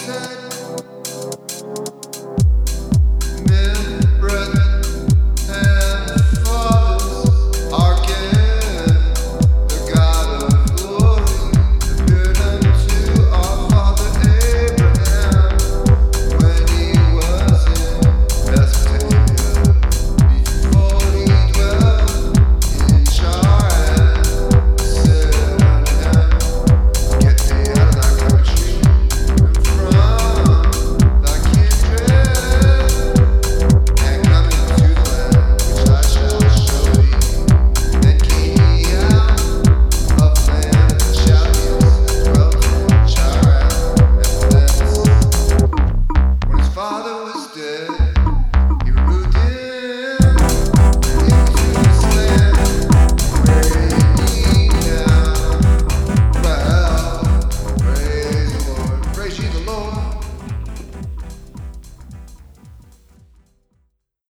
said